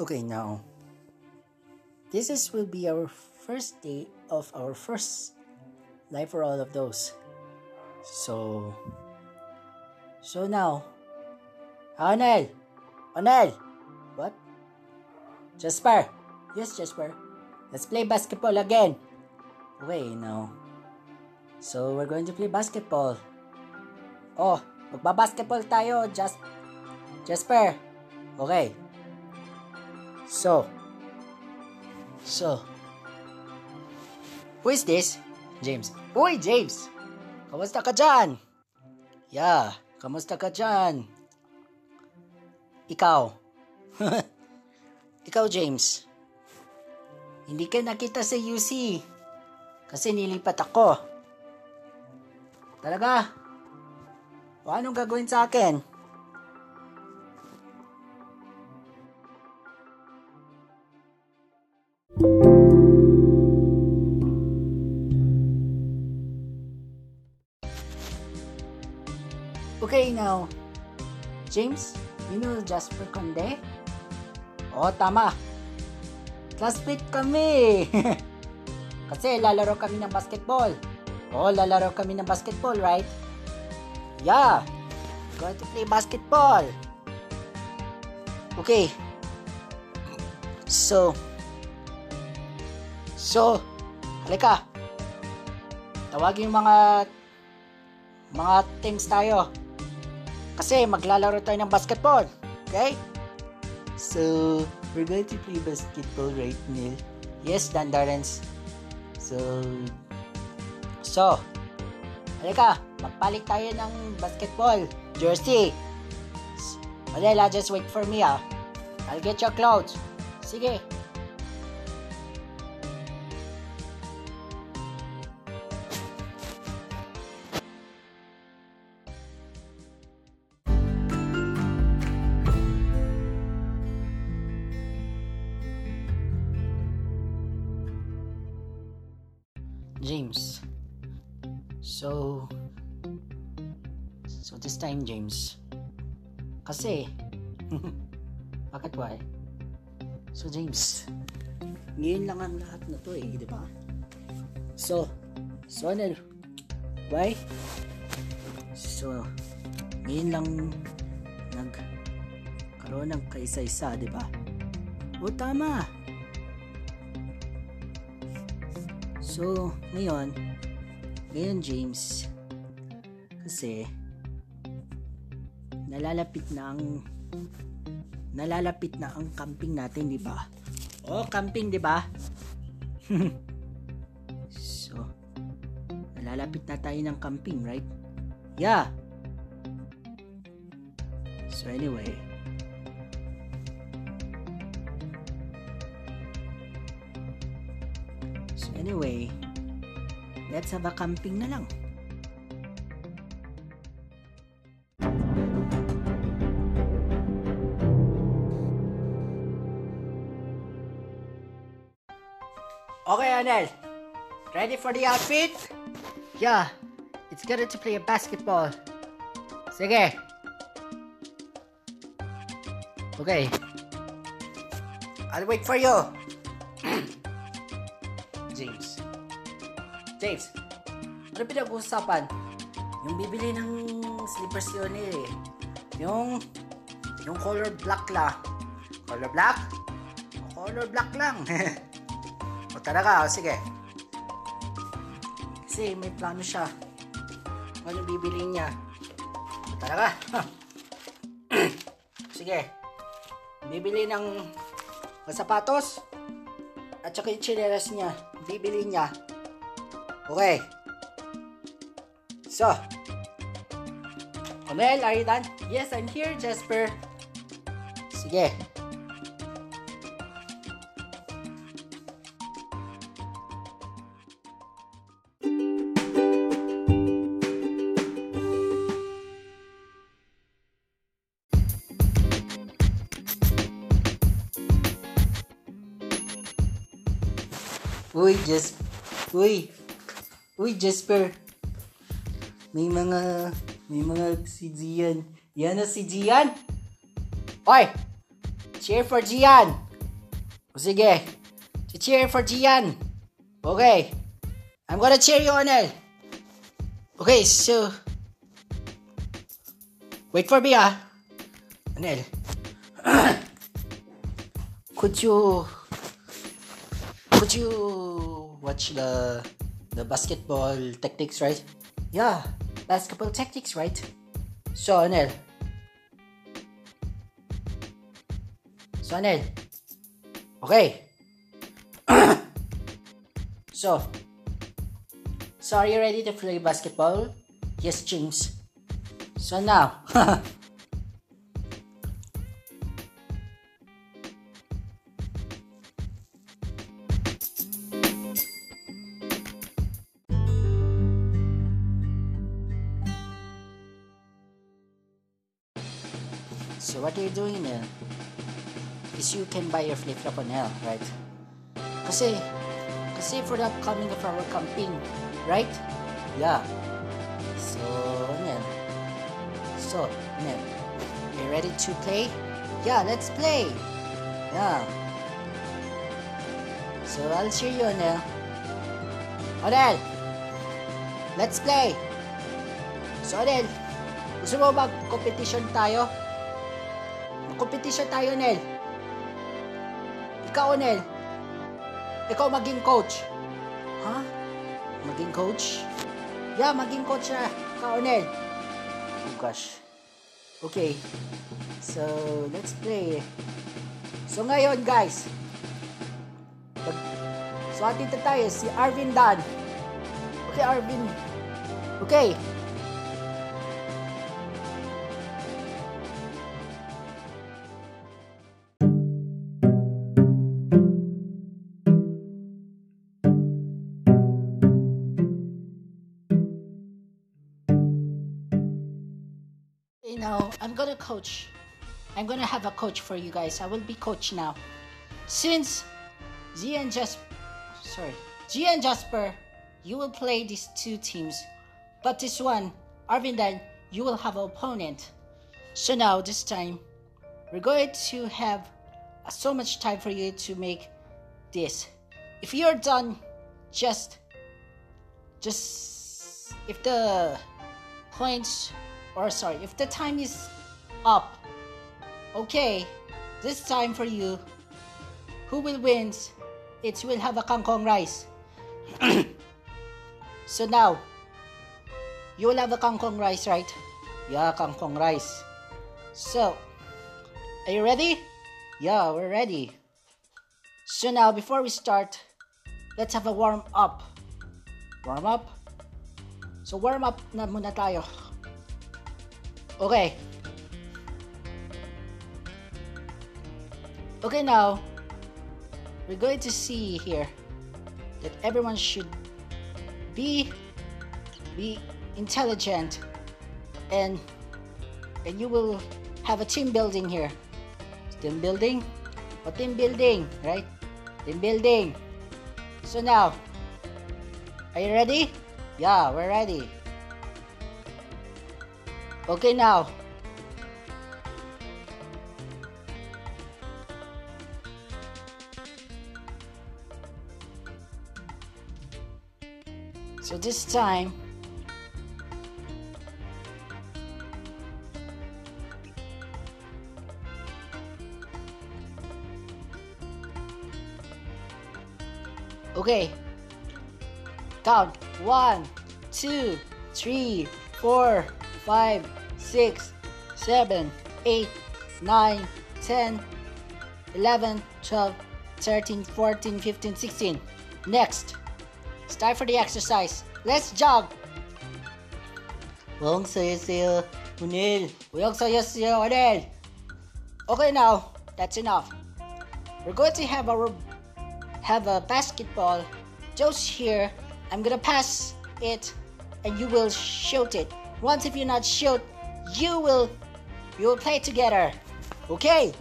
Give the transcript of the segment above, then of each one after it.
Okay, now this is will be our first day of our first life for all of those. So so now Onel! Onel! What? Jasper! Yes, Jasper. Let's play basketball again. Okay, now. So, we're going to play basketball. Oh, magbabasketball tayo, Just Jasper. Okay. So. So. Who is this? James. Uy, James! Kamusta ka dyan? Yeah, kamusta ka dyan? Ikaw. Ikaw, James. Hindi ka nakita sa UC. Kasi nilipat ako. Talaga? O anong gagawin sa akin? James, you know Jasper Conde? Oo, tama. Classmate kami. Kasi lalaro kami ng basketball. Oo, lalaro kami ng basketball, right? Yeah. Going to play basketball. Okay. So, so, halika. Tawagin yung mga mga teams tayo. Kasi maglalaro tayo ng basketball. Okay? So, we're going to play basketball right now. Yes, Dandarens. So, so, halika, magpalit tayo ng basketball jersey. Adela, just wait for me ah. I'll get your clothes. Sige. James. So, so this time, James. Kasi, bakit why? So, James, ngayon lang ang lahat na to eh, di ba? So, so ano, why? So, ngayon lang nag karoon ng kaisa-isa, di ba? O tama. So, ngayon, ngayon James, kasi nalalapit na ang nalalapit na ang camping natin, di ba? Oh, camping, di ba? so, nalalapit na tayo ng camping, right? Yeah. So anyway, anyway, let's have a camping na lang. Okay, Anel. Ready for the outfit? Yeah. It's good to play a basketball. Sige. Okay. I'll wait for you. James. James, ano pinag-uusapan? Yung bibili ng slippers yun eh. Yung, yung color black la. Color black? Color black lang. o talaga, o sige. Kasi may plano siya. Ano bibili niya? O talaga. sige. Bibili ng sapatos at saka yung chinelas niya. Bibili niya. Okay. So. Amel, are you done? Yes, I'm here, Jasper. Sige. Uy, Jas... Uy. Uy, Jasper. May mga... May mga si Gian. Yan na si Gian. Oy! Cheer for Gian! Sige. Cheer for Gian. Okay. I'm gonna cheer you, Onel. Okay, so... Wait for me, ah. Onel. could you... Could you watch the the basketball tactics, right? Yeah, basketball tactics, right? So, Onel. So, Onel. Okay. so, so are you ready to play basketball? Yes, James. So now, So what are you're doing now is you can buy your flip-flop on L, right? Kasi, kasi for the upcoming of our camping, right? Yeah. So, yan? So, yan? You ready to play? Yeah, let's play! Yeah. So, I'll cheer you, Onel. Onel! Let's play! So, Onel, gusto mo mag-competition tayo? Mag-competition tayo, Nel. Ikaw, Nel. Ikaw maging coach. Ha? Maging coach? Yeah, maging coach na. Ikaw, Nel. Oh gosh. Okay. So, let's play. So, ngayon, guys. So, atito tayo. Si Arvin Dan. Okay, Arvin. Okay. I'm gonna coach. I'm gonna have a coach for you guys. I will be coach now. Since Z and Jasper, sorry, G and Jasper, you will play these two teams, but this one, Arvindan, you will have an opponent. So now this time, we're going to have so much time for you to make this. If you're done, just, just if the points or sorry, if the time is up, okay, this time for you, who will win? It will have a kangkong rice. so now, you will have a kangkong rice, right? Yeah, kangkong rice. So, are you ready? Yeah, we're ready. So now, before we start, let's have a warm up. Warm up? So warm up na muna tayo. Okay. Okay, now we're going to see here that everyone should be be intelligent and and you will have a team building here. Team building or team building, right? Team building. So now, are you ready? Yeah, we're ready. Okay, now. So this time, okay. Count one, two, three, four, five, six, seven, eight, nine, ten, eleven, twelve, thirteen, fourteen, fifteen, sixteen. Next, it's time for the exercise. Let's jog. Ang saya-saya, Unil. Ang saya-saya, Unil. Okay, now that's enough. We're going to have our have a basketball. Just here, I'm gonna pass it, and you will shoot it. Once if you not shoot, you will you will play together. Okay?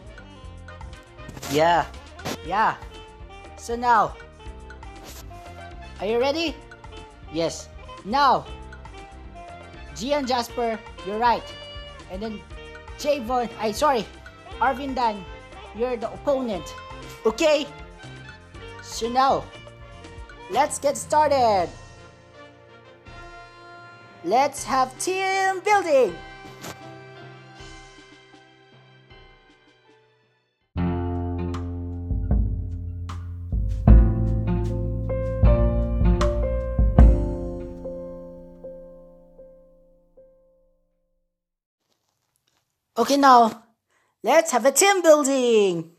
Yeah. Yeah. So now, are you ready? Yes. Now, Gian Jasper, you're right. And then Javon, I sorry, Arvin Dan, you're the opponent. Okay? So now, let's get started. Let's have team building. Okay, now let's have a team building.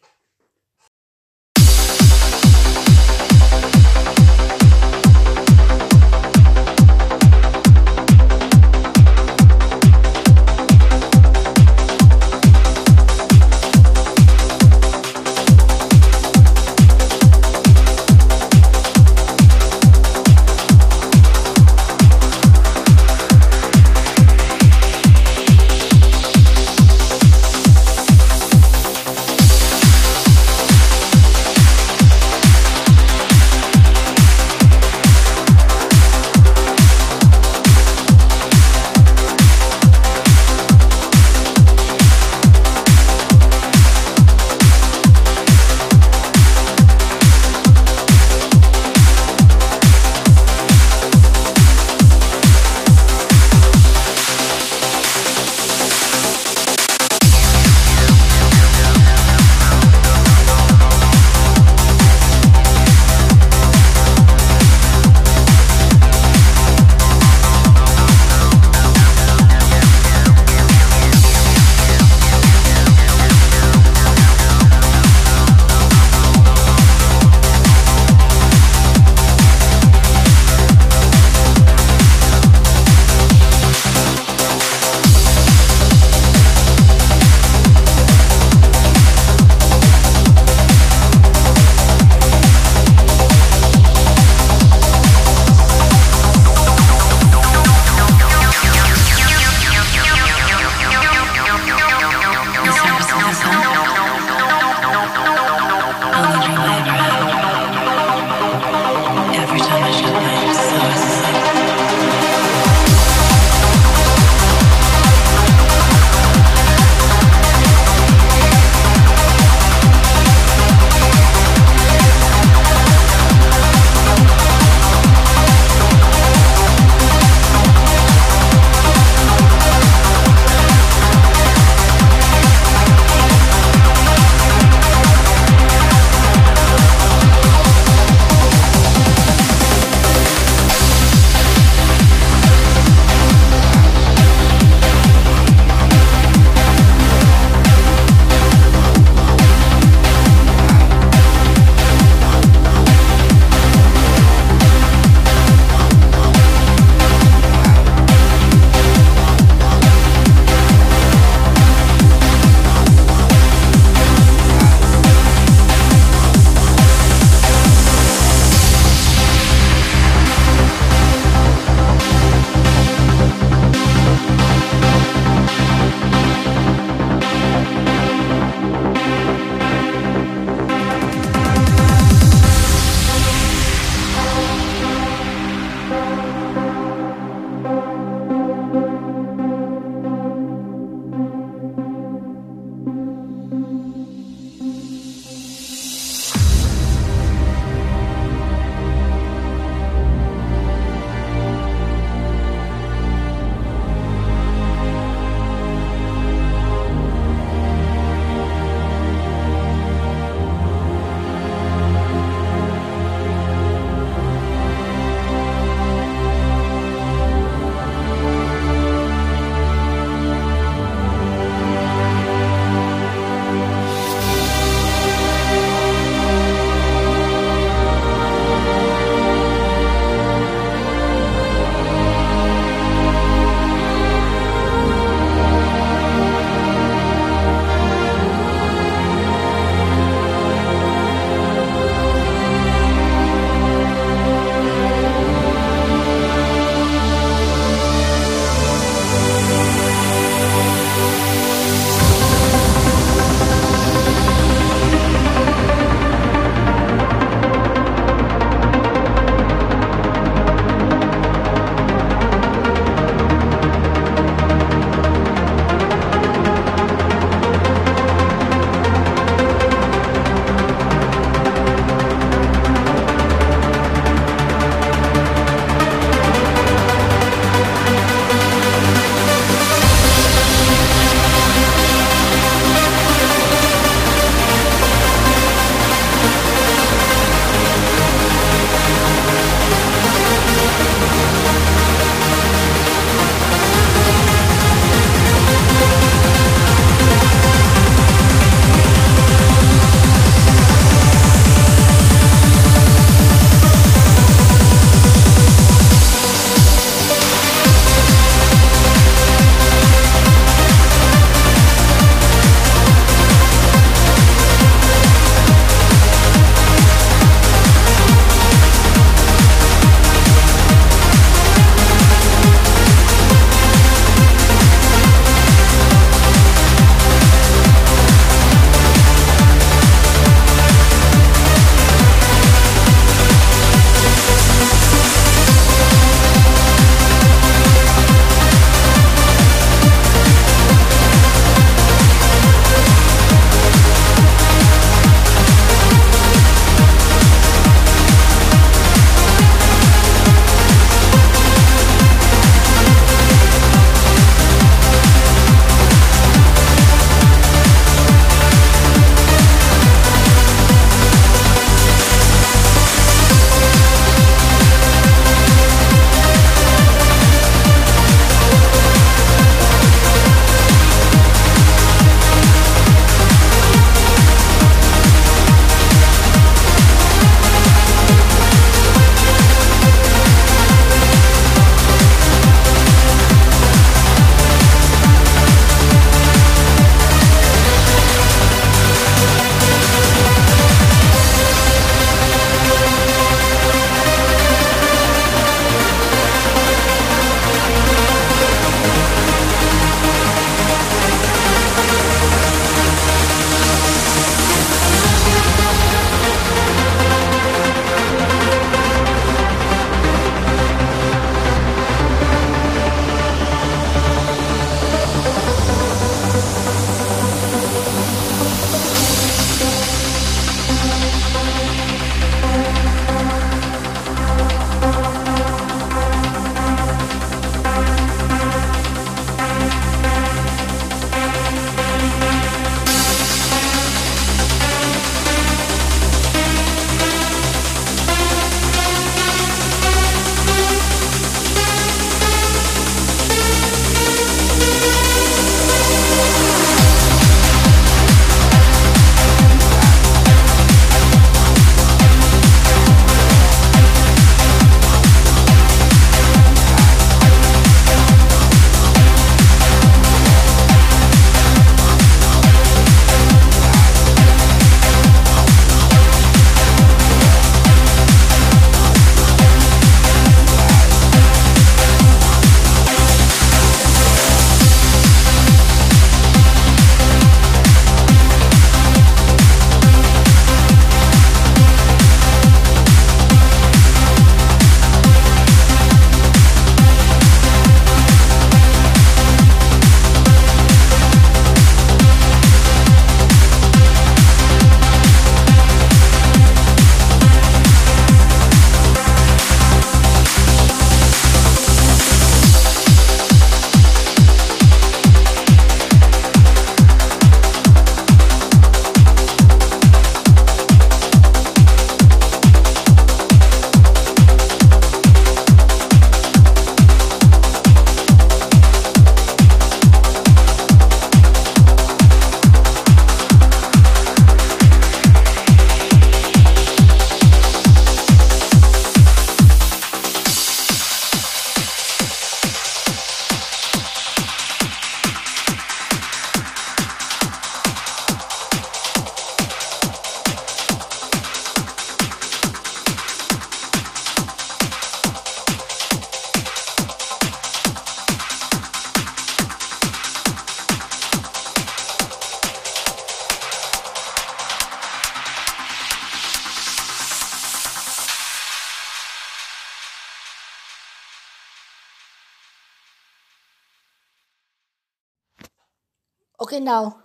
Now,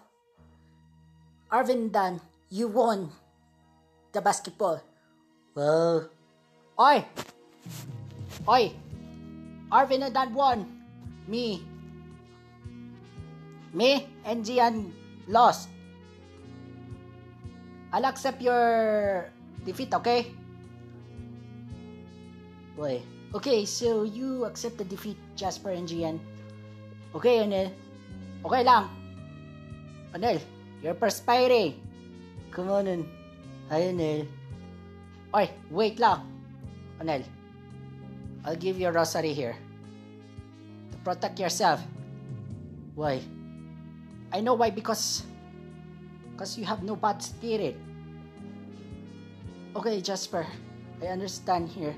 Arvin Dan, you won the basketball. Wow. Oi! Oi! Arvin and Dan won. Me. Me and Gian lost. I'll accept your defeat, okay? Boy. Okay, so you accept the defeat, Jasper and Gian. Okay, Anel. Okay lang. Anel, you're perspiring. Come on, Anel. Hi, Anel. Oy, wait lang. Anel, I'll give you a rosary here. To protect yourself. Why? I know why, because... Because you have no bad spirit. Okay, Jasper. I understand here.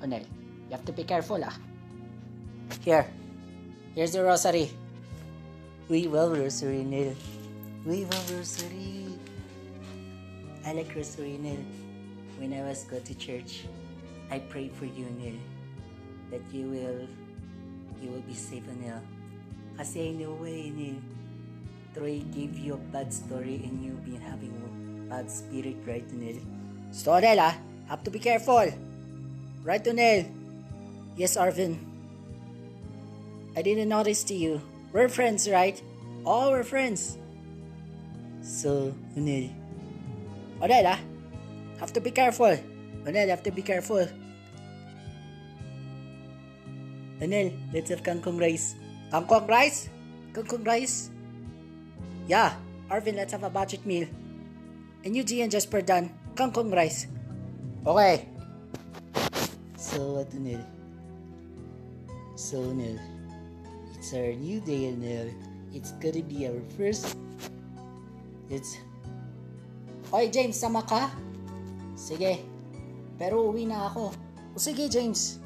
Onel, you have to be careful, ah. Here. Here's the rosary. We will rosary, Nil. We will rosary. I like rosary, Nil. When I was go to church, I prayed for you, Nil. That you will, you will be safe, Nil. Kasi I know way, Nil. Troy gave you a bad story and you've been having a bad spirit, right, Nil? So, ah, have to be careful. Right, Nel? Yes, Arvin. I didn't notice to you. We're friends, right? All we're friends. So, Unel. Unel, ah. Have to be careful. Unel, have to be careful. Unel, let's have kangkong rice. Kangkong rice? Kangkong rice? Yeah, Arvin, let's have a budget meal. And you, G and Jasper done. Kangkong rice. Okay. So, what, Unel? So, Unel. It's our new day, Unel. It's gonna be our first... It's... Oy, James, sama ka? Sige. Pero uwi na ako. O sige, James.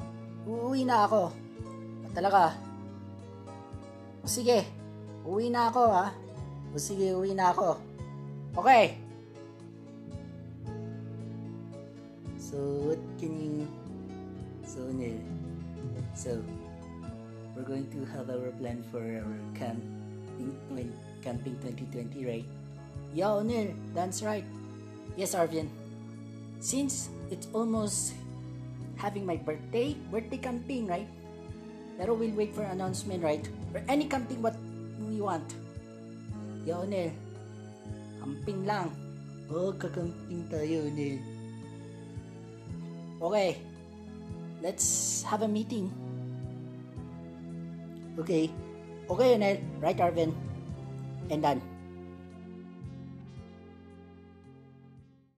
Uuwi na ako. Talaga. O sige. Uwi na ako, ha? O sige, uwi na ako. Okay. So, what can you... So, Neil. So, we're going to have our plan for our camping, camping 2020, right? Yeah, Neil, that's right. Yes, Arvian. Since it's almost having my birthday, birthday camping, right? Pero we'll wait for announcement, right? For any camping what we want. Yeah, Onel. Camping lang. Oh, kakamping tayo, Onel. Okay. Let's have a meeting. Okay. Okay, Onel. Right, Arvin? And done.